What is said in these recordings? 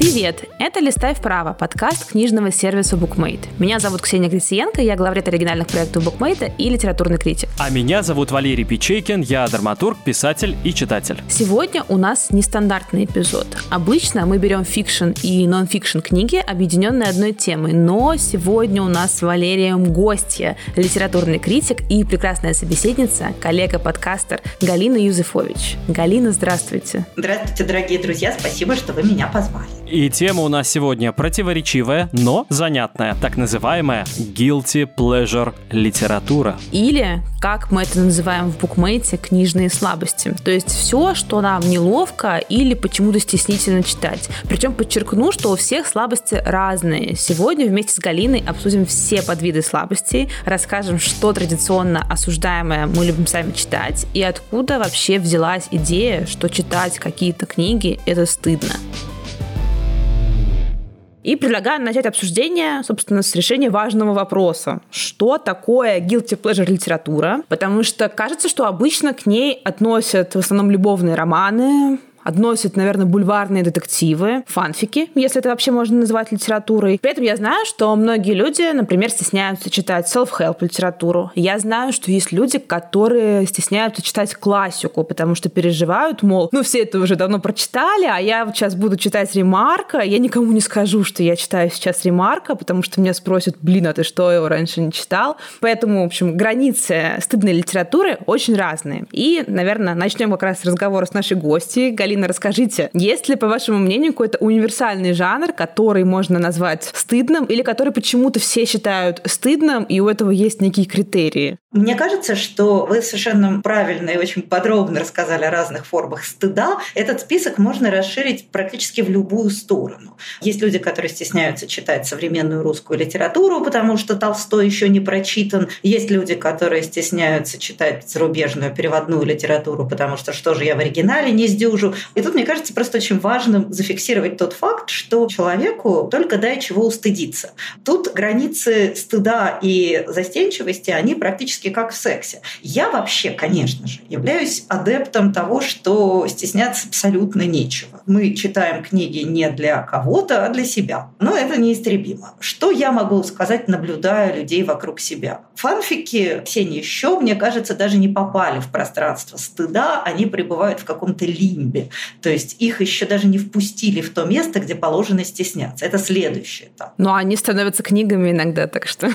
Привет! Это «Листай вправо» – подкаст книжного сервиса BookMate. Меня зовут Ксения Грициенко, я главред оригинальных проектов BookMate и литературный критик. А меня зовут Валерий Печейкин, я драматург, писатель и читатель. Сегодня у нас нестандартный эпизод. Обычно мы берем фикшн и нон-фикшн книги, объединенные одной темой, но сегодня у нас с Валерием гостья, литературный критик и прекрасная собеседница, коллега-подкастер Галина Юзефович. Галина, здравствуйте. Здравствуйте, дорогие друзья, спасибо, что вы меня позвали. И тема у нас сегодня противоречивая, но занятная, так называемая guilty pleasure литература. Или, как мы это называем в букмейте, книжные слабости. То есть все, что нам неловко или почему-то стеснительно читать. Причем подчеркну, что у всех слабости разные. Сегодня вместе с Галиной обсудим все подвиды слабостей, расскажем, что традиционно осуждаемое мы любим сами читать и откуда вообще взялась идея, что читать какие-то книги – это стыдно. И предлагаю начать обсуждение, собственно, с решения важного вопроса. Что такое guilty pleasure литература? Потому что кажется, что обычно к ней относят в основном любовные романы, относят, наверное, бульварные детективы, фанфики, если это вообще можно называть литературой. При этом я знаю, что многие люди, например, стесняются читать self-help литературу. Я знаю, что есть люди, которые стесняются читать классику, потому что переживают, мол, ну все это уже давно прочитали, а я сейчас буду читать Ремарка, я никому не скажу, что я читаю сейчас Ремарка, потому что меня спросят, блин, а ты что, его раньше не читал? Поэтому, в общем, границы стыдной литературы очень разные. И, наверное, начнем как раз разговор с нашей гостьей, Галина, расскажите, есть ли, по вашему мнению, какой-то универсальный жанр, который можно назвать стыдным или который почему-то все считают стыдным, и у этого есть некие критерии? Мне кажется, что вы совершенно правильно и очень подробно рассказали о разных формах стыда. Этот список можно расширить практически в любую сторону. Есть люди, которые стесняются читать современную русскую литературу, потому что Толстой еще не прочитан. Есть люди, которые стесняются читать зарубежную переводную литературу, потому что что же я в оригинале не сдюжу. И тут, мне кажется, просто очень важным зафиксировать тот факт, что человеку только дай чего устыдиться. Тут границы стыда и застенчивости, они практически как в сексе. Я вообще, конечно же, являюсь адептом того, что стесняться абсолютно нечего. Мы читаем книги не для кого-то, а для себя. Но это неистребимо. Что я могу сказать, наблюдая людей вокруг себя? Фанфики все еще, мне кажется, даже не попали в пространство стыда, они пребывают в каком-то лимбе. То есть их еще даже не впустили в то место, где положено стесняться. Это следующий этап. Но они становятся книгами иногда, так что...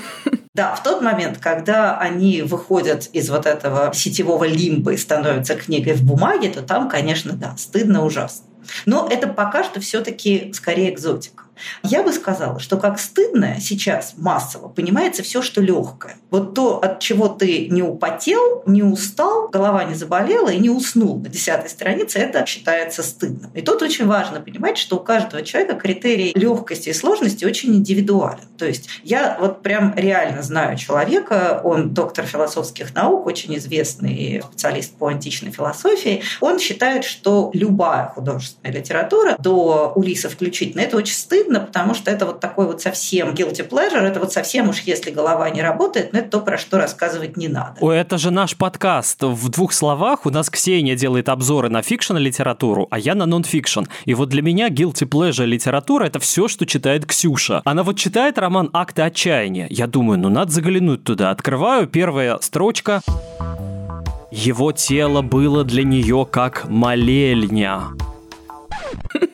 Да, в тот момент, когда они выходят из вот этого сетевого лимба и становятся книгой в бумаге, то там, конечно, да, стыдно ужасно. Но это пока что все-таки скорее экзотика. Я бы сказала, что как стыдное сейчас массово понимается все, что легкое. Вот то, от чего ты не употел, не устал, голова не заболела и не уснул на десятой странице, это считается стыдным. И тут очень важно понимать, что у каждого человека критерий легкости и сложности очень индивидуален. То есть я вот прям реально знаю человека, он доктор философских наук, очень известный специалист по античной философии, он считает, что любая художественная литература, до Улисса включительно, это очень стыдно, потому что это вот такой вот совсем guilty pleasure, это вот совсем уж если голова не работает, но это то, про что рассказывать не надо. О, это же наш подкаст. В двух словах у нас Ксения делает обзоры на фикшн-литературу, а я на нон-фикшн. И вот для меня guilty pleasure литература – это все, что читает Ксюша. Она вот читает роман «Акты отчаяния». Я думаю, ну надо заглянуть туда. Открываю, первая строчка. Его тело было для нее как молельня.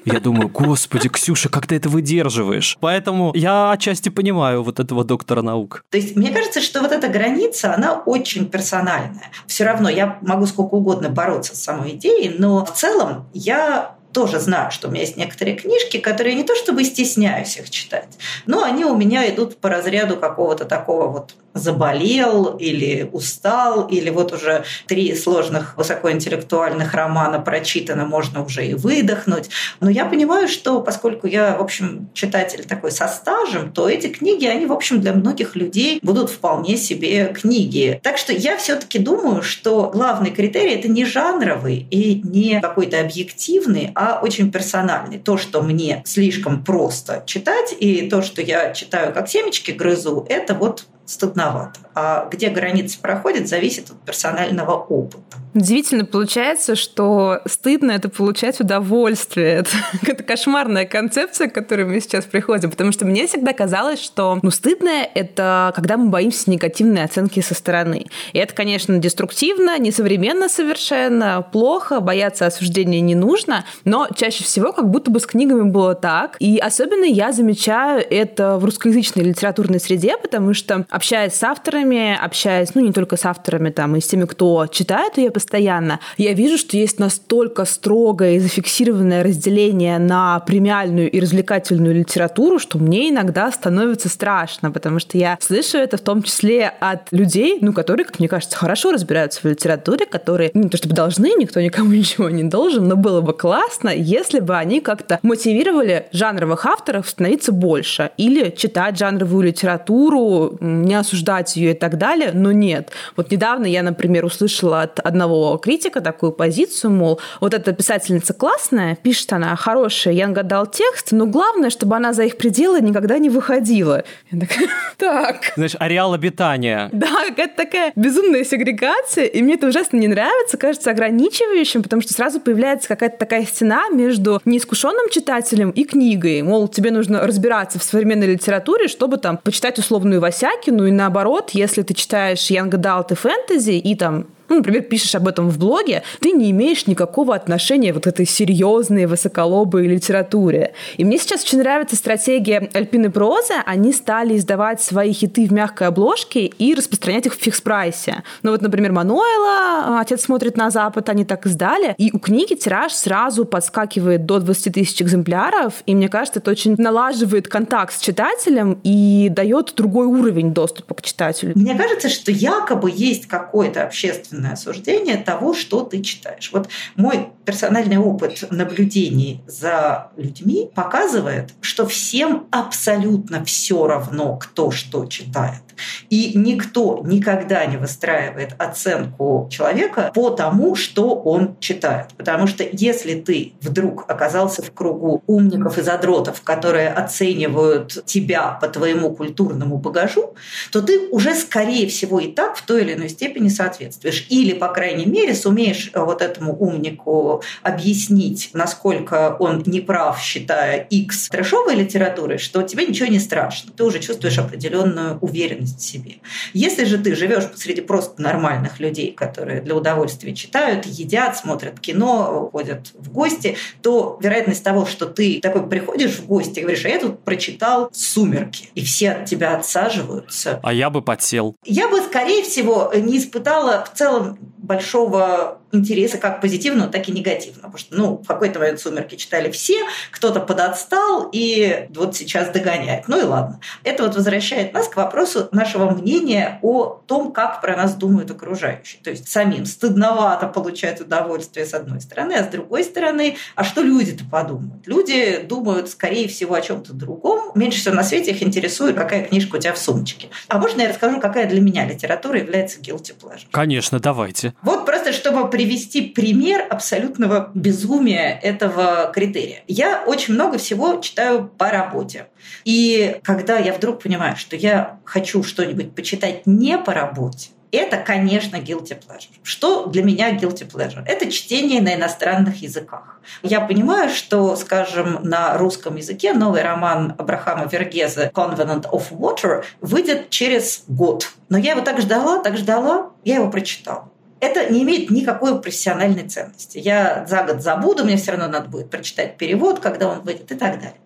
Я думаю, господи, Ксюша, как ты это выдерживаешь? Поэтому я отчасти понимаю вот этого доктора наук. То есть мне кажется, что вот эта граница, она очень персональная. Все равно я могу сколько угодно бороться с самой идеей, но в целом я тоже знаю, что у меня есть некоторые книжки, которые не то чтобы стесняюсь их читать, но они у меня идут по разряду какого-то такого вот заболел или устал, или вот уже три сложных высокоинтеллектуальных романа прочитано, можно уже и выдохнуть. Но я понимаю, что поскольку я, в общем, читатель такой со стажем, то эти книги, они, в общем, для многих людей будут вполне себе книги. Так что я все-таки думаю, что главный критерий это не жанровый и не какой-то объективный, а очень персональный. То, что мне слишком просто читать, и то, что я читаю как семечки грызу, это вот стыдновато. А где граница проходит, зависит от персонального опыта. Удивительно получается, что стыдно это получать удовольствие. Это, кошмарная концепция, к которой мы сейчас приходим, потому что мне всегда казалось, что ну, стыдное — это когда мы боимся негативной оценки со стороны. И это, конечно, деструктивно, несовременно совершенно, плохо, бояться осуждения не нужно, но чаще всего как будто бы с книгами было так. И особенно я замечаю это в русскоязычной литературной среде, потому что общаясь с авторами, общаясь, ну, не только с авторами, там, и с теми, кто читает ее постоянно, я вижу, что есть настолько строгое и зафиксированное разделение на премиальную и развлекательную литературу, что мне иногда становится страшно, потому что я слышу это в том числе от людей, ну, которые, как мне кажется, хорошо разбираются в литературе, которые, ну, не то чтобы должны, никто никому ничего не должен, но было бы классно, если бы они как-то мотивировали жанровых авторов становиться больше или читать жанровую литературу, не осуждать ее и так далее, но нет. Вот недавно я, например, услышала от одного критика такую позицию, мол, вот эта писательница классная, пишет она хорошая, я гадал текст, но главное, чтобы она за их пределы никогда не выходила. Я такая, так. Знаешь, ареал обитания. Да, какая-то такая безумная сегрегация, и мне это ужасно не нравится, кажется ограничивающим, потому что сразу появляется какая-то такая стена между неискушенным читателем и книгой. Мол, тебе нужно разбираться в современной литературе, чтобы там почитать условную Васякину, и наоборот, если ты читаешь Young Adult и фэнтези, и там ну, например, пишешь об этом в блоге, ты не имеешь никакого отношения вот к этой серьезной, высоколобой литературе. И мне сейчас очень нравится стратегия Альпины Прозы. Они стали издавать свои хиты в мягкой обложке и распространять их в фикс-прайсе. Ну вот, например, Мануэла «Отец смотрит на Запад», они так издали. И у книги тираж сразу подскакивает до 20 тысяч экземпляров. И мне кажется, это очень налаживает контакт с читателем и дает другой уровень доступа к читателю. Мне кажется, что якобы есть какой-то общественный собственное осуждение того, что ты читаешь. Вот мой персональный опыт наблюдений за людьми показывает, что всем абсолютно все равно, кто что читает. И никто никогда не выстраивает оценку человека по тому, что он читает. Потому что если ты вдруг оказался в кругу умников и задротов, которые оценивают тебя по твоему культурному багажу, то ты уже, скорее всего, и так в той или иной степени соответствуешь. Или, по крайней мере, сумеешь вот этому умнику объяснить, насколько он неправ, считая X трэшовой литературой, что тебе ничего не страшно. Ты уже чувствуешь определенную уверенность уверенность в себе. Если же ты живешь среди просто нормальных людей, которые для удовольствия читают, едят, смотрят кино, ходят в гости, то вероятность того, что ты такой приходишь в гости и говоришь, а я тут прочитал «Сумерки», и все от тебя отсаживаются. А я бы подсел. Я бы, скорее всего, не испытала в целом большого интереса как позитивного, так и негативного. Потому что, ну, в какой-то момент «Сумерки» читали все, кто-то подотстал и вот сейчас догоняет. Ну и ладно. Это вот возвращает нас к вопросу нашего мнения о том, как про нас думают окружающие. То есть самим стыдновато получать удовольствие с одной стороны, а с другой стороны, а что люди-то подумают? Люди думают, скорее всего, о чем-то другом. Меньше всего на свете их интересует, какая книжка у тебя в сумочке. А можно я расскажу, какая для меня литература является guilty pleasure? Конечно, давайте. Вот просто чтобы привести пример абсолютного безумия этого критерия. Я очень много всего читаю по работе. И когда я вдруг понимаю, что я хочу что-нибудь почитать не по работе, это, конечно, guilty pleasure. Что для меня guilty pleasure? Это чтение на иностранных языках. Я понимаю, что, скажем, на русском языке новый роман Абрахама Вергеза «Convent of Water» выйдет через год. Но я его так ждала, так ждала, я его прочитала это не имеет никакой профессиональной ценности. Я за год забуду, мне все равно надо будет прочитать перевод, когда он выйдет и так далее.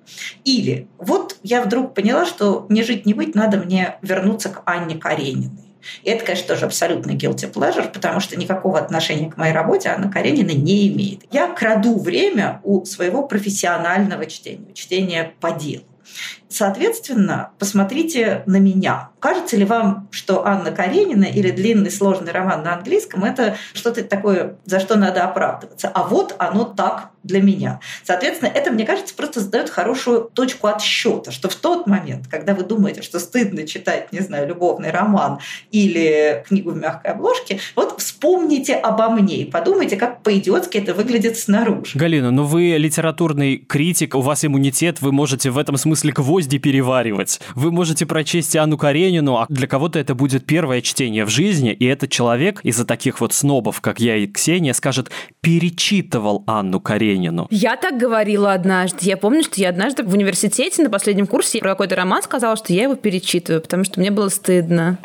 Или вот я вдруг поняла, что не жить, не быть, надо мне вернуться к Анне Карениной. И это, конечно, тоже абсолютно guilty pleasure, потому что никакого отношения к моей работе Анна Каренина не имеет. Я краду время у своего профессионального чтения, чтения по делу. Соответственно, посмотрите на меня. Кажется ли вам, что Анна Каренина или длинный сложный роман на английском – это что-то такое, за что надо оправдываться? А вот оно так для меня. Соответственно, это, мне кажется, просто задает хорошую точку отсчета, что в тот момент, когда вы думаете, что стыдно читать, не знаю, любовный роман или книгу в мягкой обложке, вот вспомните обо мне и подумайте, как по-идиотски это выглядит снаружи. Галина, ну вы литературный критик, у вас иммунитет, вы можете в этом смысле гвозди переваривать. Вы можете прочесть Анну Каренину а для кого-то это будет первое чтение в жизни, и этот человек из-за таких вот снобов, как я и Ксения, скажет, перечитывал Анну Каренину. Я так говорила однажды. Я помню, что я однажды в университете на последнем курсе про какой-то роман сказала, что я его перечитываю, потому что мне было стыдно.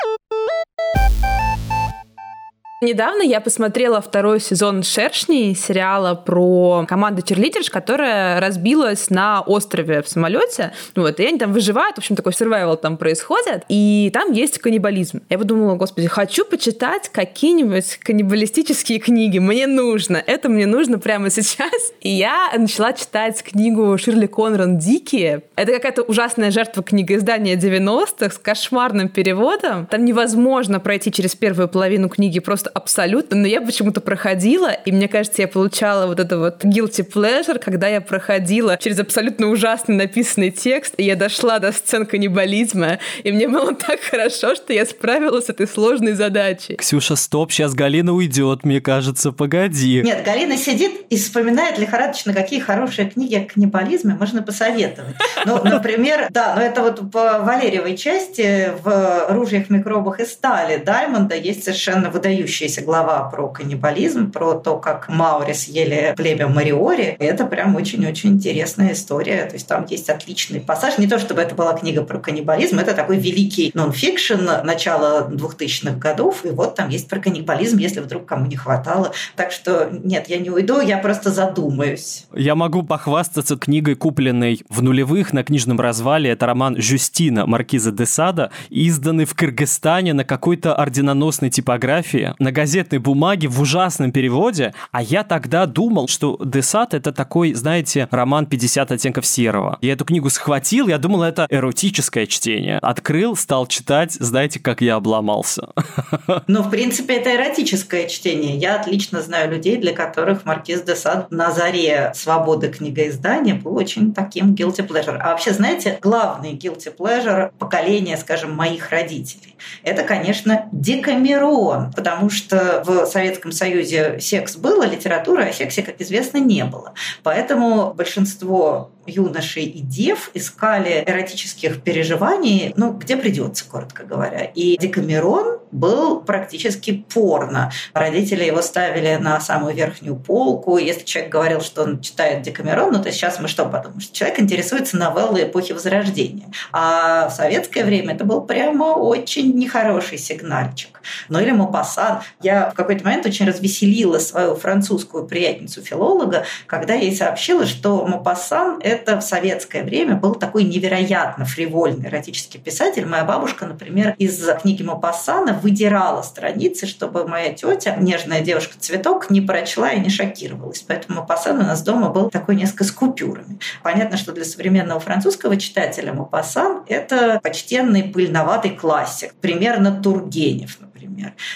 Недавно я посмотрела второй сезон «Шершней», сериала про команду черлидерш, которая разбилась на острове в самолете. Вот, и они там выживают, в общем, такой survival там происходит. И там есть каннибализм. Я подумала, господи, хочу почитать какие-нибудь каннибалистические книги. Мне нужно. Это мне нужно прямо сейчас. И я начала читать книгу Ширли Конран «Дикие». Это какая-то ужасная жертва книгоиздания 90-х с кошмарным переводом. Там невозможно пройти через первую половину книги просто абсолютно, но я почему-то проходила, и мне кажется, я получала вот это вот guilty pleasure, когда я проходила через абсолютно ужасный написанный текст, и я дошла до сцен каннибализма, и мне было так хорошо, что я справилась с этой сложной задачей. Ксюша, стоп, сейчас Галина уйдет, мне кажется, погоди. Нет, Галина сидит и вспоминает лихорадочно, какие хорошие книги о каннибализме можно посоветовать. Ну, например, да, но это вот по Валерьевой части в «Ружьях, микробах и стали» Даймонда есть совершенно выдающий выдающаяся глава про каннибализм, про то, как Маури съели племя Мариори. Это прям очень-очень интересная история. То есть там есть отличный пассаж. Не то, чтобы это была книга про каннибализм, это такой великий нон-фикшн начала 2000-х годов. И вот там есть про каннибализм, если вдруг кому не хватало. Так что нет, я не уйду, я просто задумаюсь. Я могу похвастаться книгой, купленной в нулевых на книжном развале. Это роман Жюстина Маркиза де Сада, изданный в Кыргызстане на какой-то орденоносной типографии, на газетной бумаге в ужасном переводе, а я тогда думал, что Десад это такой, знаете, роман 50 оттенков серого. Я эту книгу схватил, я думал, это эротическое чтение. Открыл, стал читать, знаете, как я обломался. Ну, в принципе, это эротическое чтение. Я отлично знаю людей, для которых Маркиз де Сад на заре свободы книгоиздания был очень таким guilty pleasure. А вообще, знаете, главный guilty pleasure поколения, скажем, моих родителей, это, конечно, Декамерон, потому что в Советском Союзе секс был, а литературы о сексе, как известно, не было. Поэтому большинство юношей и дев искали эротических переживаний, ну, где придется, коротко говоря. И Декамерон был практически порно. Родители его ставили на самую верхнюю полку. Если человек говорил, что он читает Декамерон, ну, то сейчас мы что подумаем? Что человек интересуется новеллой эпохи Возрождения. А в советское время это был прямо очень нехороший сигнальчик. Ну, или Мопассан. Я в какой-то момент очень развеселила свою французскую приятницу-филолога, когда ей сообщила, что Мопассан – это в советское время был такой невероятно фривольный эротический писатель. Моя бабушка, например, из книги Мопассана выдирала страницы, чтобы моя тетя, нежная девушка-цветок, не прочла и не шокировалась. Поэтому Мопассан у нас дома был такой несколько с купюрами. Понятно, что для современного французского читателя Мопассан – это почтенный пыльноватый классик, примерно Тургенев, например.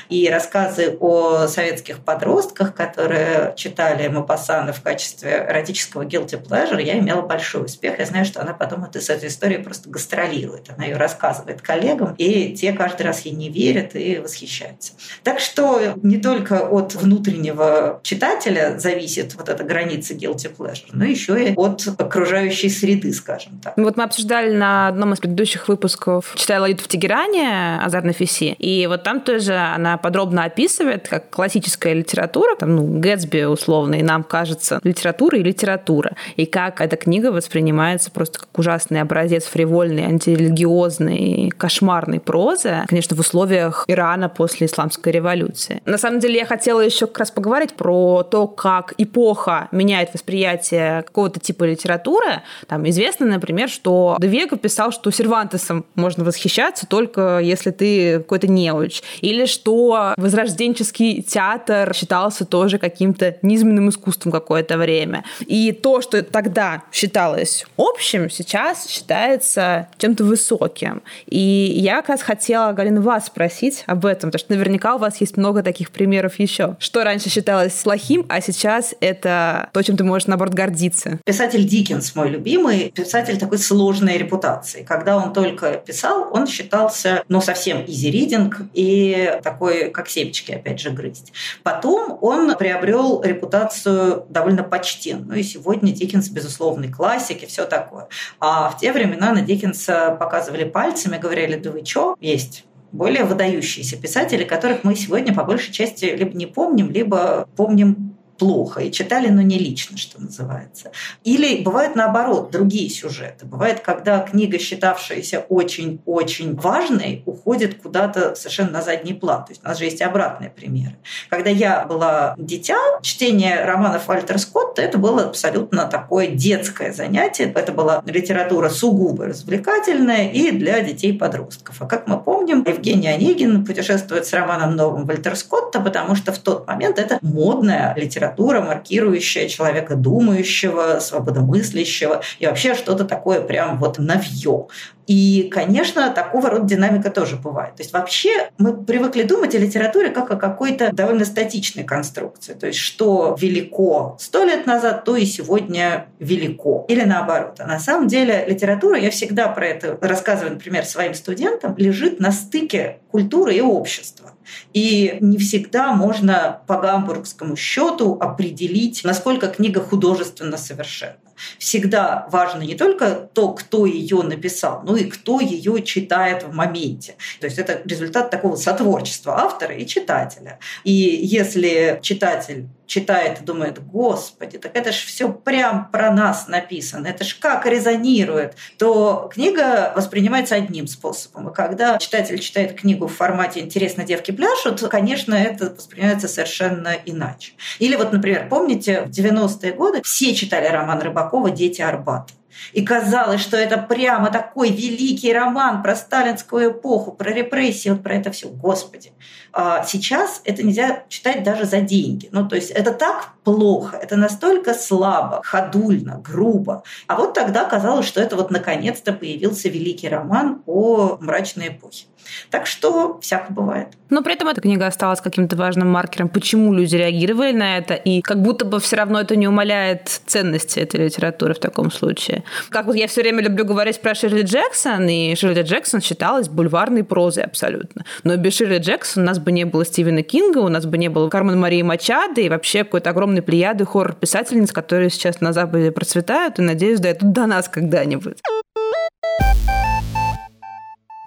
И рассказы о советских подростках, которые читали Мапасана в качестве эротического guilty pleasure, я имела большой успех. Я знаю, что она потом это, с этой историей просто гастролирует. Она ее рассказывает коллегам, и те каждый раз ей не верят и восхищаются. Так что не только от внутреннего читателя зависит вот эта граница guilty pleasure, но еще и от окружающей среды, скажем так. Вот мы обсуждали на одном из предыдущих выпусков «Читая Лолиту в Тегеране» Азар Нафиси, и вот там тоже она подробно описывает, как классическая литература, там, ну, Гэтсби условно, и нам кажется литература и литература, и как эта книга воспринимается просто как ужасный образец фривольной, антирелигиозной, кошмарной прозы, конечно, в условиях Ирана после исламской революции. На самом деле я хотела еще как раз поговорить про то, как эпоха меняет восприятие какого-то типа литературы. Там известно, например, что Девего писал, что Сервантесом можно восхищаться только если ты какой-то неуч. Или что возрожденческий театр считался тоже каким-то низменным искусством какое-то время. И то, что тогда считалось общим, сейчас считается чем-то высоким. И я как раз хотела, Галина, вас спросить об этом, потому что наверняка у вас есть много таких примеров еще. Что раньше считалось плохим, а сейчас это то, чем ты можешь, наоборот, гордиться. Писатель Диккенс мой любимый, писатель такой сложной репутации. Когда он только писал, он считался, ну, совсем reading, и такой, как семечки, опять же, грызть. Потом он приобрел репутацию довольно почтенную. И сегодня Диккенс, безусловный классик и все такое. А в те времена на Диккенса показывали пальцами, говорили, да вы чё, есть более выдающиеся писатели, которых мы сегодня по большей части либо не помним, либо помним плохо и читали, но не лично, что называется. Или бывают наоборот другие сюжеты. Бывает, когда книга, считавшаяся очень-очень важной, уходит куда-то совершенно на задний план. То есть у нас же есть обратные примеры. Когда я была дитя, чтение романов Вальтера Скотта это было абсолютно такое детское занятие. Это была литература сугубо развлекательная и для детей-подростков. А как мы помним, Евгений Онегин путешествует с романом новым Вальтера Скотта, потому что в тот момент это модная литература литература, маркирующая человека думающего, свободомыслящего и вообще что-то такое прям вот навье. И, конечно, такого рода динамика тоже бывает. То есть вообще мы привыкли думать о литературе как о какой-то довольно статичной конструкции. То есть что велико сто лет назад, то и сегодня велико. Или наоборот. А на самом деле литература, я всегда про это рассказываю, например, своим студентам, лежит на стыке культуры и общества. И не всегда можно по гамбургскому счету определить, насколько книга художественно совершенна. Всегда важно не только то, кто ее написал, но и кто ее читает в моменте. То есть это результат такого сотворчества автора и читателя. И если читатель читает и думает, господи, так это же все прям про нас написано, это же как резонирует, то книга воспринимается одним способом. И когда читатель читает книгу в формате «интересно девки пляшут», конечно, это воспринимается совершенно иначе. Или вот, например, помните, в 90-е годы все читали роман Рыбакова «Дети Арбата». И казалось, что это прямо такой великий роман про сталинскую эпоху, про репрессии, вот про это все. Господи. А сейчас это нельзя читать даже за деньги. Ну, то есть это так плохо, это настолько слабо, ходульно, грубо. А вот тогда казалось, что это вот наконец-то появился великий роман о мрачной эпохе. Так что всяко бывает. Но при этом эта книга осталась каким-то важным маркером, почему люди реагировали на это, и как будто бы все равно это не умаляет ценности этой литературы в таком случае. Как вот я все время люблю говорить про Ширли Джексон, и Ширли Джексон считалась бульварной прозой абсолютно. Но без Ширли Джексон у нас бы не было Стивена Кинга, у нас бы не было Кармен Марии Мачады и вообще какой-то огромной плеяды хоррор-писательниц, которые сейчас на Западе процветают и, надеюсь, дойдут до нас когда-нибудь.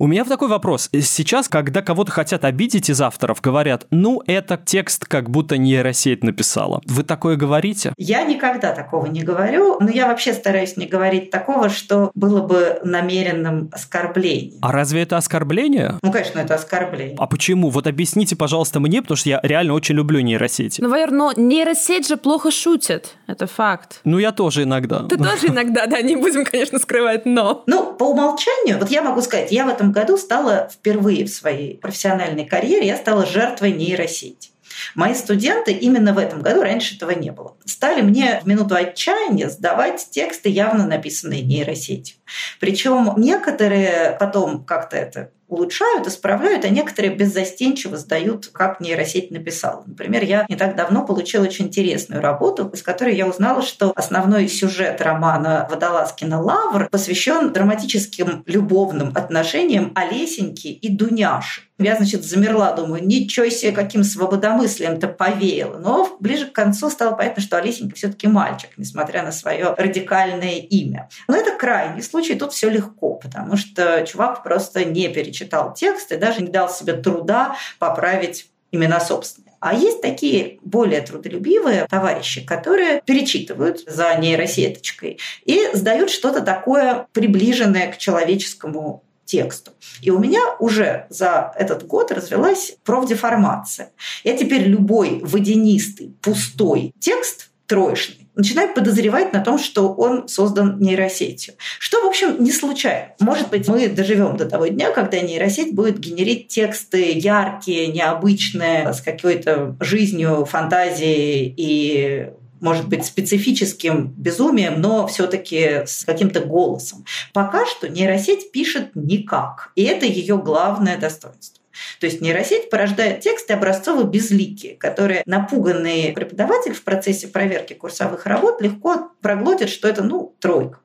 У меня такой вопрос. Сейчас, когда кого-то хотят обидеть из авторов, говорят, ну, это текст как будто нейросеть написала. Вы такое говорите? Я никогда такого не говорю, но я вообще стараюсь не говорить такого, что было бы намеренным оскорблением. А разве это оскорбление? Ну, конечно, это оскорбление. А почему? Вот объясните, пожалуйста, мне, потому что я реально очень люблю нейросети. Ну, Валер, но нейросеть же плохо шутит. Это факт. Ну, я тоже иногда. Ты тоже иногда, да, не будем, конечно, скрывать, но... Ну, по умолчанию, вот я могу сказать, я в этом году стала впервые в своей профессиональной карьере, я стала жертвой нейросети. Мои студенты именно в этом году, раньше этого не было, стали мне в минуту отчаяния сдавать тексты, явно написанные нейросетью. Причем некоторые потом как-то это улучшают, исправляют, а некоторые беззастенчиво сдают, как нейросеть написала. Например, я не так давно получила очень интересную работу, из которой я узнала, что основной сюжет романа Водолазкина «Лавр» посвящен драматическим любовным отношениям Олесеньки и Дуняши. Я, значит, замерла, думаю, ничего себе, каким свободомыслием-то повеяло. Но ближе к концу стало понятно, что Олесенька все таки мальчик, несмотря на свое радикальное имя. Но это крайний случай, тут все легко, потому что чувак просто не перечитал текст и даже не дал себе труда поправить имена собственные. А есть такие более трудолюбивые товарищи, которые перечитывают за нейросеточкой и сдают что-то такое приближенное к человеческому тексту. И у меня уже за этот год развелась профдеформация. Я теперь любой водянистый, пустой текст троечный начинаю подозревать на том, что он создан нейросетью. Что, в общем, не случайно. Может быть, мы доживем до того дня, когда нейросеть будет генерить тексты яркие, необычные, с какой-то жизнью, фантазией и может быть, специфическим безумием, но все-таки с каким-то голосом. Пока что нейросеть пишет никак. И это ее главное достоинство. То есть нейросеть порождает тексты образцово-безликие, которые напуганный преподаватель в процессе проверки курсовых работ легко проглотит, что это, ну, тройка.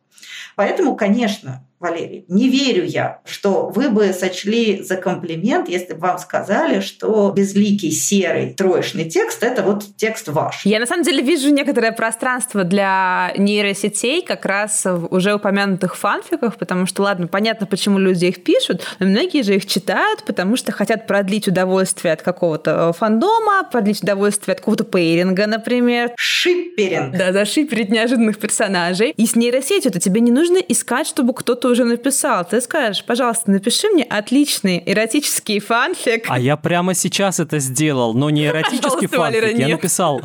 Поэтому, конечно, Валерий, не верю я, что вы бы сочли за комплимент, если бы вам сказали, что безликий серый троечный текст – это вот текст ваш. Я на самом деле вижу некоторое пространство для нейросетей как раз в уже упомянутых фанфиках, потому что, ладно, понятно, почему люди их пишут, но многие же их читают, потому что хотят продлить удовольствие от какого-то фандома, продлить удовольствие от какого-то пейринга, например. Шипперинг. Да, зашиперить неожиданных персонажей. И с нейросетью-то тебе не нужно искать, чтобы кто-то уже написал. Ты скажешь, пожалуйста, напиши мне отличный эротический фанфик. А я прямо сейчас это сделал, но не эротический фанфик. Я написал.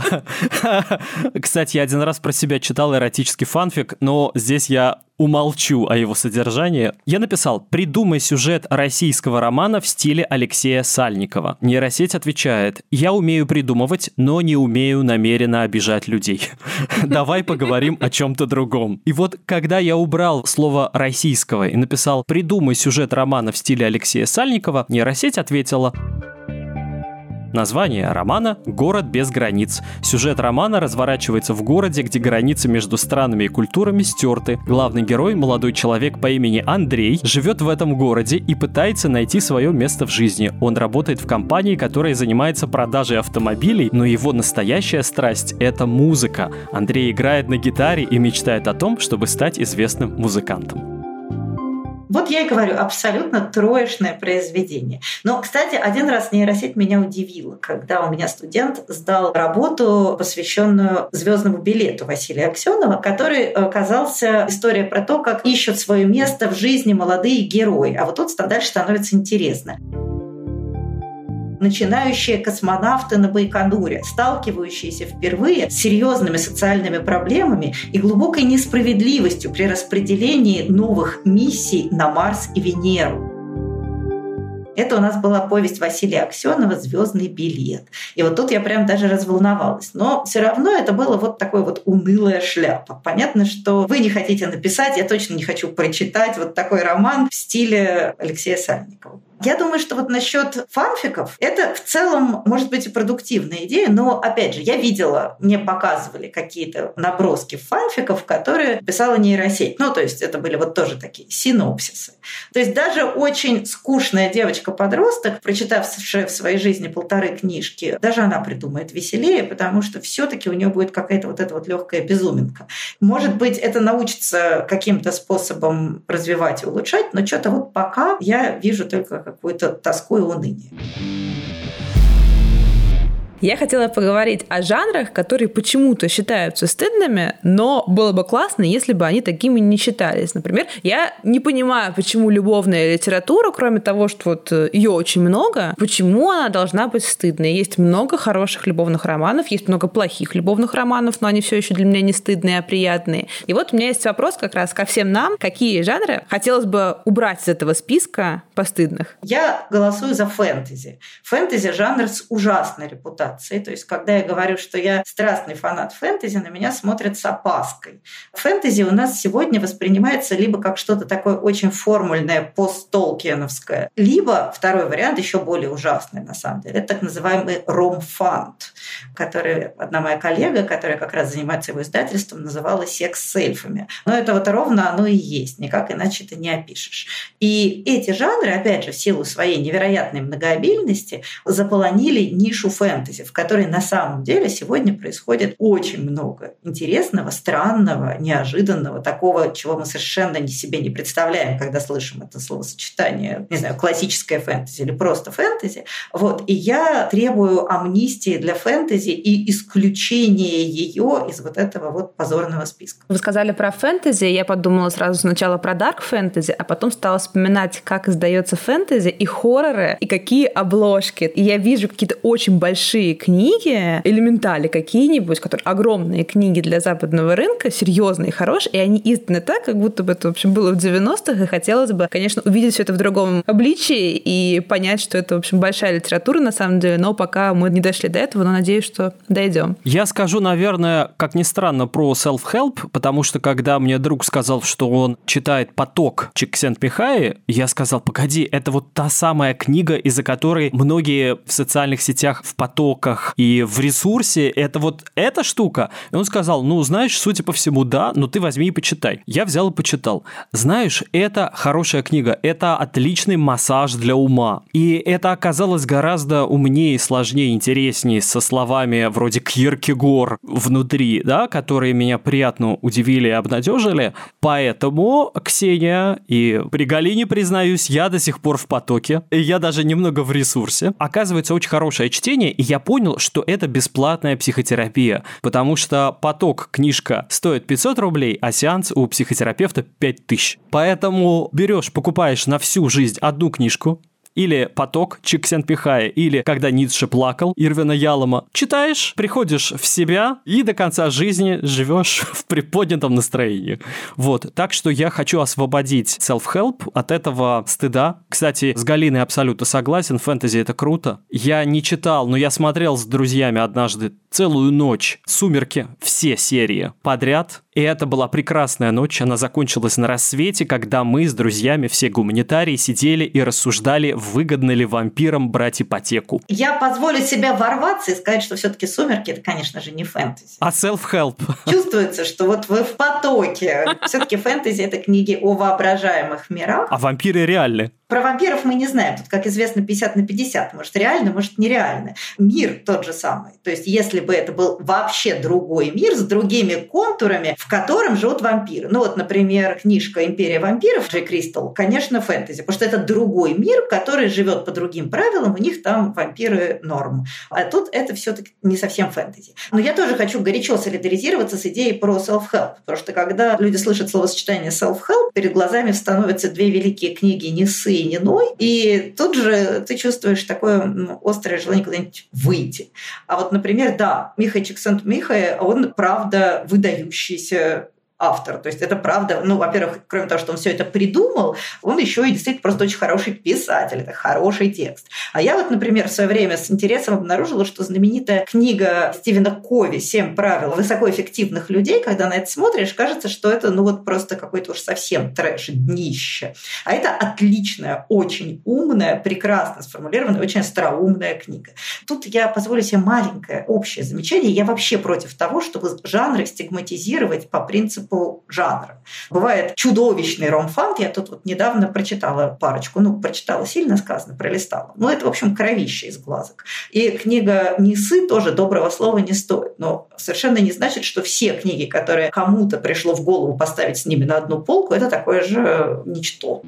Кстати, я один раз про себя читал эротический фанфик, но здесь я умолчу о его содержании. Я написал «Придумай сюжет российского романа в стиле Алексея Сальникова». Нейросеть отвечает «Я умею придумывать, но не умею намеренно обижать людей. Давай поговорим о чем-то другом». И вот когда я убрал слово «российского» и написал «Придумай сюжет романа в стиле Алексея Сальникова», нейросеть ответила Название романа «Город без границ». Сюжет романа разворачивается в городе, где границы между странами и культурами стерты. Главный герой, молодой человек по имени Андрей, живет в этом городе и пытается найти свое место в жизни. Он работает в компании, которая занимается продажей автомобилей, но его настоящая страсть — это музыка. Андрей играет на гитаре и мечтает о том, чтобы стать известным музыкантом. Вот я и говорю, абсолютно троечное произведение. Но, кстати, один раз нейросеть меня удивила, когда у меня студент сдал работу, посвященную звездному билету Василия Аксенова, который оказался история про то, как ищут свое место в жизни молодые герои. А вот тут дальше становится интересно начинающие космонавты на Байконуре, сталкивающиеся впервые с серьезными социальными проблемами и глубокой несправедливостью при распределении новых миссий на Марс и Венеру. Это у нас была повесть Василия Аксенова «Звездный билет». И вот тут я прям даже разволновалась. Но все равно это было вот такое вот унылая шляпа. Понятно, что вы не хотите написать, я точно не хочу прочитать вот такой роман в стиле Алексея Сальникова. Я думаю, что вот насчет фанфиков, это в целом может быть и продуктивная идея, но опять же, я видела, мне показывали какие-то наброски фанфиков, которые писала нейросеть. Ну, то есть это были вот тоже такие синопсисы. То есть даже очень скучная девочка-подросток, прочитавшая в своей жизни полторы книжки, даже она придумает веселее, потому что все таки у нее будет какая-то вот эта вот легкая безуминка. Может быть, это научится каким-то способом развивать и улучшать, но что-то вот пока я вижу только какую-то тоску и уныние. Я хотела поговорить о жанрах, которые почему-то считаются стыдными, но было бы классно, если бы они такими не считались. Например, я не понимаю, почему любовная литература, кроме того, что вот э, ее очень много, почему она должна быть стыдной. Есть много хороших любовных романов, есть много плохих любовных романов, но они все еще для меня не стыдные, а приятные. И вот у меня есть вопрос как раз ко всем нам, какие жанры хотелось бы убрать из этого списка постыдных. Я голосую за фэнтези. Фэнтези – жанр с ужасной репутацией ассоциации. То есть, когда я говорю, что я страстный фанат фэнтези, на меня смотрят с опаской. Фэнтези у нас сегодня воспринимается либо как что-то такое очень формульное, посттолкиеновское, либо второй вариант, еще более ужасный на самом деле, это так называемый ромфант, который одна моя коллега, которая как раз занимается его издательством, называла секс с эльфами. Но это вот ровно оно и есть, никак иначе это не опишешь. И эти жанры, опять же, в силу своей невероятной многообильности, заполонили нишу фэнтези в которой на самом деле сегодня происходит очень много интересного, странного, неожиданного, такого, чего мы совершенно себе не представляем, когда слышим это словосочетание, не знаю, классическое фэнтези или просто фэнтези. Вот. И я требую амнистии для фэнтези и исключения ее из вот этого вот позорного списка. Вы сказали про фэнтези, я подумала сразу сначала про дарк фэнтези, а потом стала вспоминать, как издается фэнтези и хорроры, и какие обложки. И я вижу какие-то очень большие большие книги, элементали какие-нибудь, которые огромные книги для западного рынка, серьезные, хорошие, и они изданы так, как будто бы это, в общем, было в 90-х, и хотелось бы, конечно, увидеть все это в другом обличии и понять, что это, в общем, большая литература на самом деле, но пока мы не дошли до этого, но надеюсь, что дойдем. Я скажу, наверное, как ни странно, про self-help, потому что когда мне друг сказал, что он читает «Поток» Чиксент Михаи, я сказал, погоди, это вот та самая книга, из-за которой многие в социальных сетях в «Поток» потоках и в ресурсе, это вот эта штука. И он сказал, ну, знаешь, судя по всему, да, но ты возьми и почитай. Я взял и почитал. Знаешь, это хорошая книга, это отличный массаж для ума. И это оказалось гораздо умнее, сложнее, интереснее со словами вроде Киркегор внутри, да, которые меня приятно удивили и обнадежили. Поэтому, Ксения, и при Галине, признаюсь, я до сих пор в потоке. Я даже немного в ресурсе. Оказывается, очень хорошее чтение, и я понял, что это бесплатная психотерапия, потому что поток книжка стоит 500 рублей, а сеанс у психотерапевта 5000. Поэтому берешь, покупаешь на всю жизнь одну книжку, или «Поток» Чиксенпихая, или «Когда Ницше плакал» Ирвина Ялома. Читаешь, приходишь в себя и до конца жизни живешь в приподнятом настроении. Вот, так что я хочу освободить self-help от этого стыда. Кстати, с Галиной абсолютно согласен, фэнтези это круто. Я не читал, но я смотрел с друзьями однажды целую ночь «Сумерки», все серии подряд, и это была прекрасная ночь, она закончилась на рассвете, когда мы с друзьями, все гуманитарии, сидели и рассуждали, выгодно ли вампирам брать ипотеку. Я позволю себя ворваться и сказать, что все таки «Сумерки» — это, конечно же, не фэнтези. А self-help? Чувствуется, что вот вы в потоке. все таки фэнтези — это книги о воображаемых мирах. А вампиры реальны? Про вампиров мы не знаем. Тут, как известно, 50 на 50. Может, реально, может, нереально. Мир тот же самый. То есть, если бы это был вообще другой мир с другими контурами, в котором живут вампиры. Ну вот, например, книжка «Империя вампиров» Джей Кристал, конечно, фэнтези, потому что это другой мир, который живет по другим правилам, у них там вампиры норм. А тут это все таки не совсем фэнтези. Но я тоже хочу горячо солидаризироваться с идеей про self-help, потому что когда люди слышат словосочетание self-help, перед глазами становятся две великие книги «Несы» и «Неной», и тут же ты чувствуешь такое ну, острое желание куда-нибудь выйти. А вот, например, да, Михай Чиксент-Михай, он, правда, выдающийся here автор. То есть это правда, ну, во-первых, кроме того, что он все это придумал, он еще и действительно просто очень хороший писатель, это хороший текст. А я вот, например, в свое время с интересом обнаружила, что знаменитая книга Стивена Кови «Семь правил высокоэффективных людей», когда на это смотришь, кажется, что это, ну, вот просто какой-то уж совсем трэш, днище. А это отличная, очень умная, прекрасно сформулированная, очень остроумная книга. Тут я позволю себе маленькое общее замечание. Я вообще против того, чтобы жанры стигматизировать по принципу по жанрам. Бывает чудовищный ромфант. Я тут вот недавно прочитала парочку. Ну, прочитала сильно сказано, пролистала. Ну, это, в общем, кровище из глазок. И книга «Несы» тоже доброго слова не стоит. Но совершенно не значит, что все книги, которые кому-то пришло в голову поставить с ними на одну полку, это такое же ничто.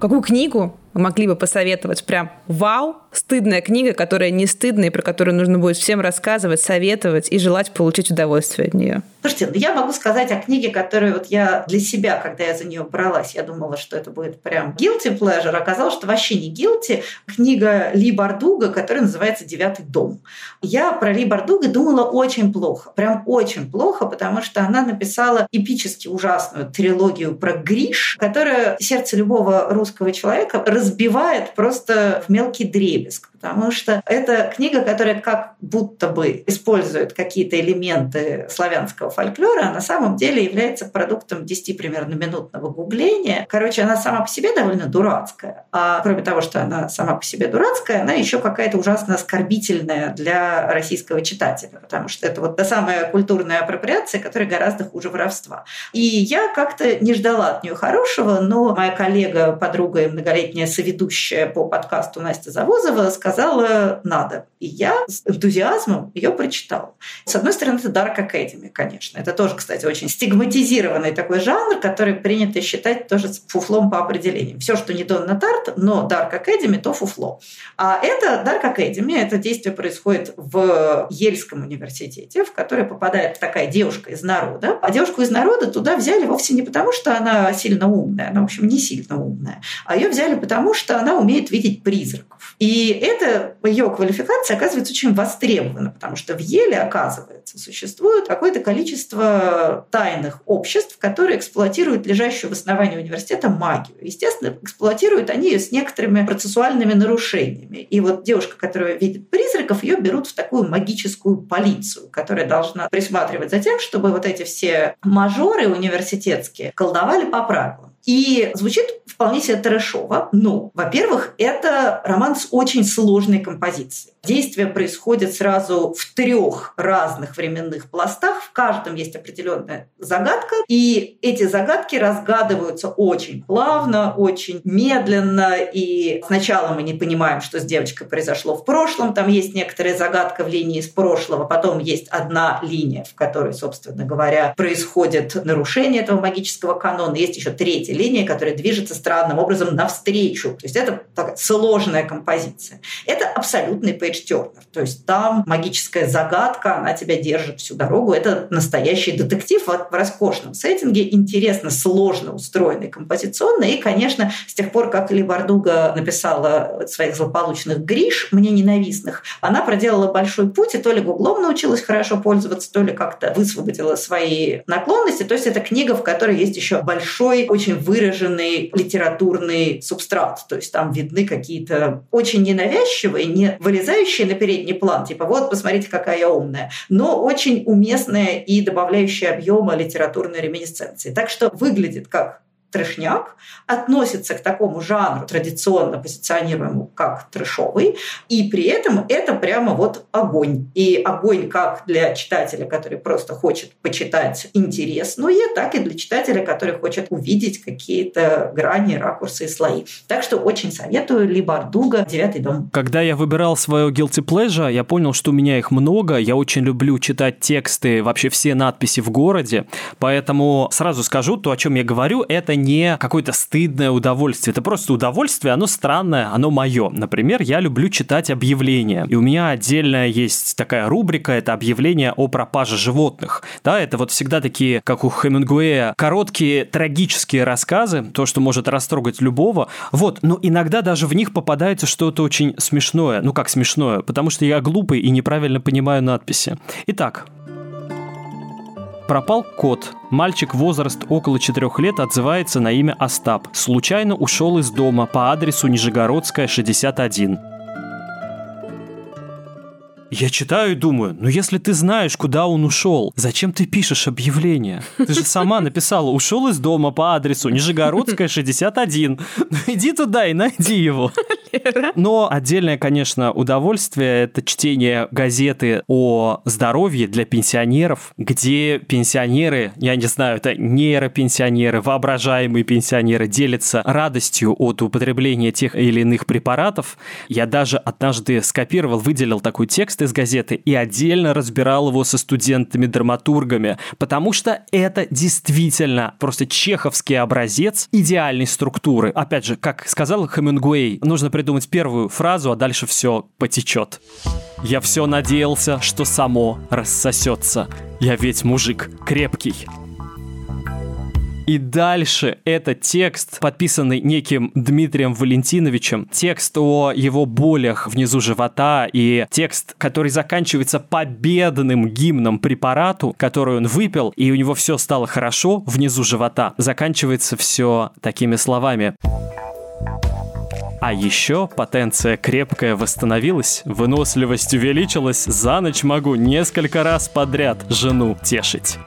Какую книгу могли бы посоветовать прям вау, стыдная книга, которая не стыдная, и про которую нужно будет всем рассказывать, советовать и желать получить удовольствие от нее? Слушайте, ну я могу сказать о книге, которую вот я для себя, когда я за нее бралась, я думала, что это будет прям guilty pleasure, оказалось, что вообще не guilty. Книга Ли Бардуга, которая называется «Девятый дом». Я про Ли Бардуга думала очень плохо, прям очень плохо, потому что она написала эпически ужасную трилогию про Гриш, которая сердце любого русского человека разбивает просто в мелкий дребезг, потому что это книга, которая как будто бы использует какие-то элементы славянского фольклора, а на самом деле является продуктом 10 примерно минутного гугления. Короче, она сама по себе довольно дурацкая. А кроме того, что она сама по себе дурацкая, она еще какая-то ужасно оскорбительная для российского читателя, потому что это вот та самая культурная апроприация, которая гораздо хуже воровства. И я как-то не ждала от нее хорошего, но моя коллега, подруга и многолетняя соведущая по подкасту Настя Завозова сказала «надо». И я с энтузиазмом ее прочитала. С одной стороны, это Dark Academy, конечно. Это тоже, кстати, очень стигматизированный такой жанр, который принято считать тоже фуфлом по определению. Все, что не Донна Тарт, но Dark Academy, то фуфло. А это Dark Academy, это действие происходит в Ельском университете, в который попадает такая девушка из народа. А девушку из народа туда взяли вовсе не потому, что она сильно умная, она, в общем, не сильно умная, а ее взяли потому, что она умеет видеть призраков. И это ее квалификация оказывается очень востребована, потому что в Еле, оказывается, существует какое-то количество тайных обществ, которые эксплуатируют лежащую в основании университета магию. Естественно, эксплуатируют они ее с некоторыми процессуальными нарушениями. И вот девушка, которая видит призраков, ее берут в такую магическую полицию, которая должна присматривать за тем, чтобы вот эти все мажоры университетские колдовали по правилам. И звучит вполне себе трэшово. Но, во-первых, это роман с очень сложной композицией. Действие происходит сразу в трех разных временных пластах. В каждом есть определенная загадка. И эти загадки разгадываются очень плавно, очень медленно. И сначала мы не понимаем, что с девочкой произошло в прошлом. Там есть некоторая загадка в линии из прошлого. Потом есть одна линия, в которой, собственно говоря, происходит нарушение этого магического канона. Есть еще третья линия, которая движется странным образом навстречу. То есть это такая сложная композиция. Это абсолютный пейдж Тернер. То есть там магическая загадка, она тебя держит всю дорогу. Это настоящий детектив в роскошном сеттинге, интересно, сложно устроенный композиционно. И, конечно, с тех пор, как Ли Бардуга написала своих злополучных Гриш, мне ненавистных, она проделала большой путь и то ли гуглом научилась хорошо пользоваться, то ли как-то высвободила свои наклонности. То есть это книга, в которой есть еще большой, очень выраженный литературный субстрат. То есть там видны какие-то очень ненавязчивые, не вылезающие на передний план, типа вот, посмотрите, какая я умная, но очень уместная и добавляющая объема литературной реминисценции. Так что выглядит как трешняк, относится к такому жанру, традиционно позиционируемому как трешовый, и при этом это прямо вот огонь. И огонь как для читателя, который просто хочет почитать интересное, так и для читателя, который хочет увидеть какие-то грани, ракурсы и слои. Так что очень советую Ли Бардуга «Девятый дом». Когда я выбирал свое guilty pleasure, я понял, что у меня их много. Я очень люблю читать тексты, вообще все надписи в городе. Поэтому сразу скажу, то, о чем я говорю, это не какое-то стыдное удовольствие. Это просто удовольствие, оно странное, оно мое. Например, я люблю читать объявления. И у меня отдельная есть такая рубрика, это объявления о пропаже животных. Да, это вот всегда такие, как у Хемингуэя, короткие трагические рассказы, то, что может растрогать любого. Вот, но иногда даже в них попадается что-то очень смешное. Ну как смешное? Потому что я глупый и неправильно понимаю надписи. Итак, Пропал кот. Мальчик возраст около 4 лет отзывается на имя Остап. Случайно ушел из дома по адресу Нижегородская, 61. Я читаю и думаю, ну если ты знаешь, куда он ушел, зачем ты пишешь объявление? Ты же сама написала, ушел из дома по адресу Нижегородская, 61. Ну иди туда и найди его. Но отдельное, конечно, удовольствие – это чтение газеты о здоровье для пенсионеров, где пенсионеры, я не знаю, это нейропенсионеры, воображаемые пенсионеры делятся радостью от употребления тех или иных препаратов. Я даже однажды скопировал, выделил такой текст из газеты и отдельно разбирал его со студентами-драматургами, потому что это действительно просто чеховский образец идеальной структуры. Опять же, как сказал Хемингуэй, нужно придумать первую фразу, а дальше все потечет. Я все надеялся, что само рассосется. Я ведь мужик крепкий. И дальше это текст, подписанный неким Дмитрием Валентиновичем, текст о его болях внизу живота и текст, который заканчивается победным гимном препарату, который он выпил, и у него все стало хорошо внизу живота. Заканчивается все такими словами. А еще потенция крепкая восстановилась, выносливость увеличилась, за ночь могу несколько раз подряд жену тешить.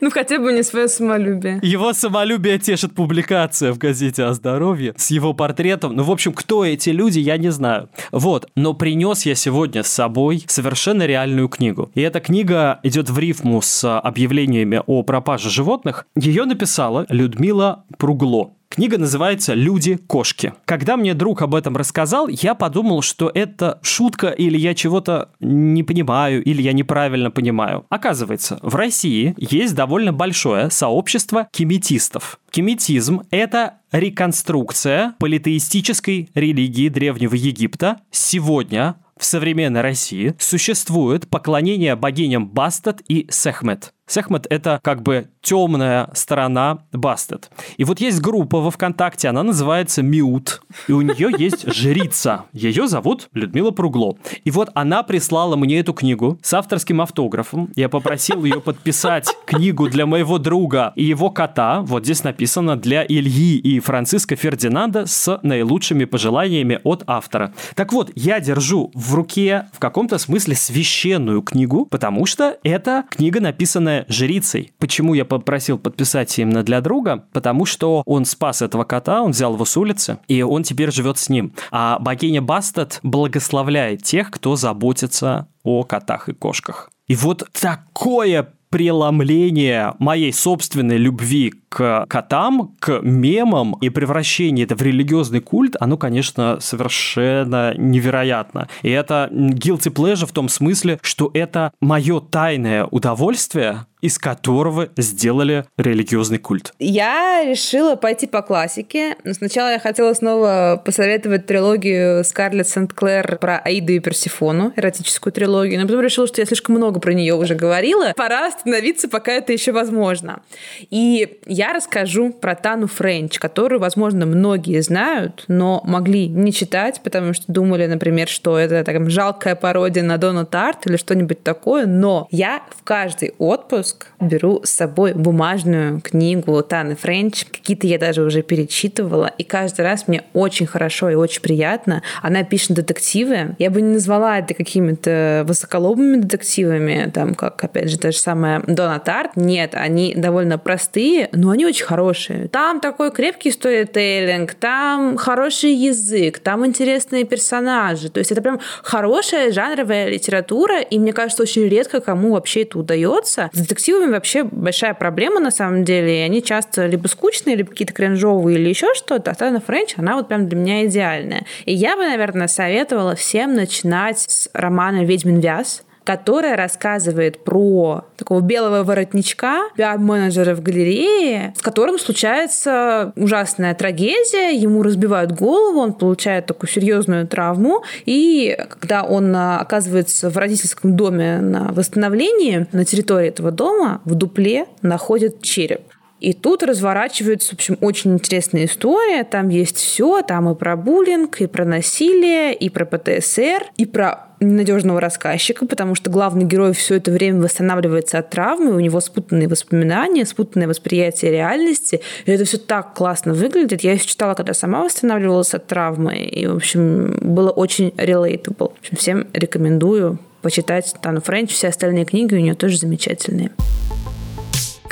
Ну, хотя бы не свое самолюбие. Его самолюбие тешит публикация в газете о здоровье с его портретом. Ну, в общем, кто эти люди, я не знаю. Вот, но принес я сегодня с собой совершенно реальную книгу. И эта книга идет в рифму с объявлениями о пропаже животных. Ее написала Людмила Пругло. Книга называется «Люди-кошки». Когда мне друг об этом рассказал, я подумал, что это шутка или я чего-то не понимаю, или я неправильно понимаю. Оказывается, в России есть довольно большое сообщество кеметистов. Кеметизм – это реконструкция политеистической религии Древнего Египта. Сегодня в современной России существует поклонение богиням Бастат и Сехмет. Сехмет — это как бы темная сторона Бастет. И вот есть группа во ВКонтакте, она называется Миут, и у нее есть жрица. Ее зовут Людмила Пругло. И вот она прислала мне эту книгу с авторским автографом. Я попросил ее подписать книгу для моего друга и его кота. Вот здесь написано для Ильи и Франциска Фердинанда с наилучшими пожеланиями от автора. Так вот, я держу в руке в каком-то смысле священную книгу, потому что это книга, написанная жрицей. Почему я попросил подписать именно для друга? Потому что он спас этого кота, он взял его с улицы, и он теперь живет с ним. А богиня Бастет благословляет тех, кто заботится о котах и кошках. И вот такое преломление моей собственной любви к котам, к мемам и превращение это в религиозный культ, оно, конечно, совершенно невероятно. И это guilty pleasure в том смысле, что это мое тайное удовольствие, из которого сделали религиозный культ. Я решила пойти по классике. Сначала я хотела снова посоветовать трилогию Скарлетт Сент-Клэр про Аиду и Персифону, эротическую трилогию, но потом решила, что я слишком много про нее уже говорила. Пора остановиться, пока это еще возможно. И я расскажу про Тану Френч, которую, возможно, многие знают, но могли не читать, потому что думали, например, что это так, жалкая пародия на Дона Тарт или что-нибудь такое, но я в каждый отпуск выпуск беру с собой бумажную книгу Таны Френч. Какие-то я даже уже перечитывала, и каждый раз мне очень хорошо и очень приятно. Она пишет детективы. Я бы не назвала это какими-то высоколобыми детективами, там, как, опять же, та же самая Дона Тарт. Нет, они довольно простые, но они очень хорошие. Там такой крепкий сторителлинг, там хороший язык, там интересные персонажи. То есть это прям хорошая жанровая литература, и мне кажется, очень редко кому вообще это удается. С детективами вообще большая проблема на самом деле. И они часто либо скучные, либо какие-то кринжовые, или еще что-то. А Тана Френч, она вот прям для меня идеальная. И я бы, наверное, советовала всем начинать с романа «Ведьмин вяз», которая рассказывает про такого белого воротничка, пиар-менеджера в галерее, с которым случается ужасная трагедия, ему разбивают голову, он получает такую серьезную травму, и когда он а, оказывается в родительском доме на восстановлении, на территории этого дома в дупле находят череп. И тут разворачивается, в общем, очень интересная история. Там есть все, там и про буллинг, и про насилие, и про ПТСР, и про ненадежного рассказчика, потому что главный герой все это время восстанавливается от травмы, у него спутанные воспоминания, спутанное восприятие реальности. И это все так классно выглядит. Я еще читала, когда сама восстанавливалась от травмы, и, в общем, было очень relatable. В общем, всем рекомендую почитать Тану Френч, все остальные книги у нее тоже замечательные.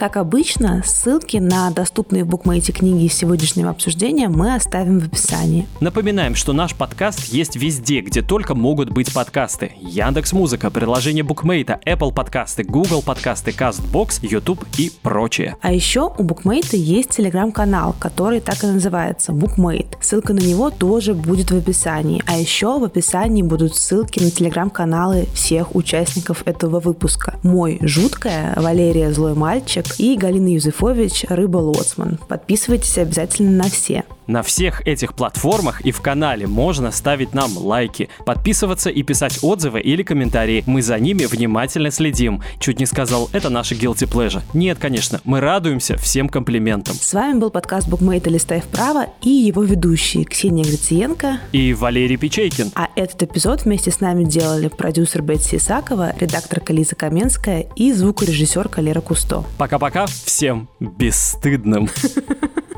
Как обычно, ссылки на доступные в букмейте книги из сегодняшнего обсуждения мы оставим в описании. Напоминаем, что наш подкаст есть везде, где только могут быть подкасты. Яндекс Музыка, приложение букмейта, Apple подкасты, Google подкасты, CastBox, YouTube и прочее. А еще у букмейта есть телеграм-канал, который так и называется Букмейт. Ссылка на него тоже будет в описании. А еще в описании будут ссылки на телеграм-каналы всех участников этого выпуска. Мой жуткая, Валерия Злой Мальчик, и Галина Юзефович «Рыба Лоцман». Подписывайтесь обязательно на все. На всех этих платформах и в канале можно ставить нам лайки, подписываться и писать отзывы или комментарии. Мы за ними внимательно следим. Чуть не сказал, это наша guilty pleasure. Нет, конечно, мы радуемся всем комплиментам. С вами был подкаст Букмейта «Листай вправо» и его ведущие Ксения Грициенко и Валерий Печейкин. А этот эпизод вместе с нами делали продюсер Бетси Исакова, редактор Кализа Каменская и звукорежиссер Калера Кусто. Пока-пока всем бесстыдным.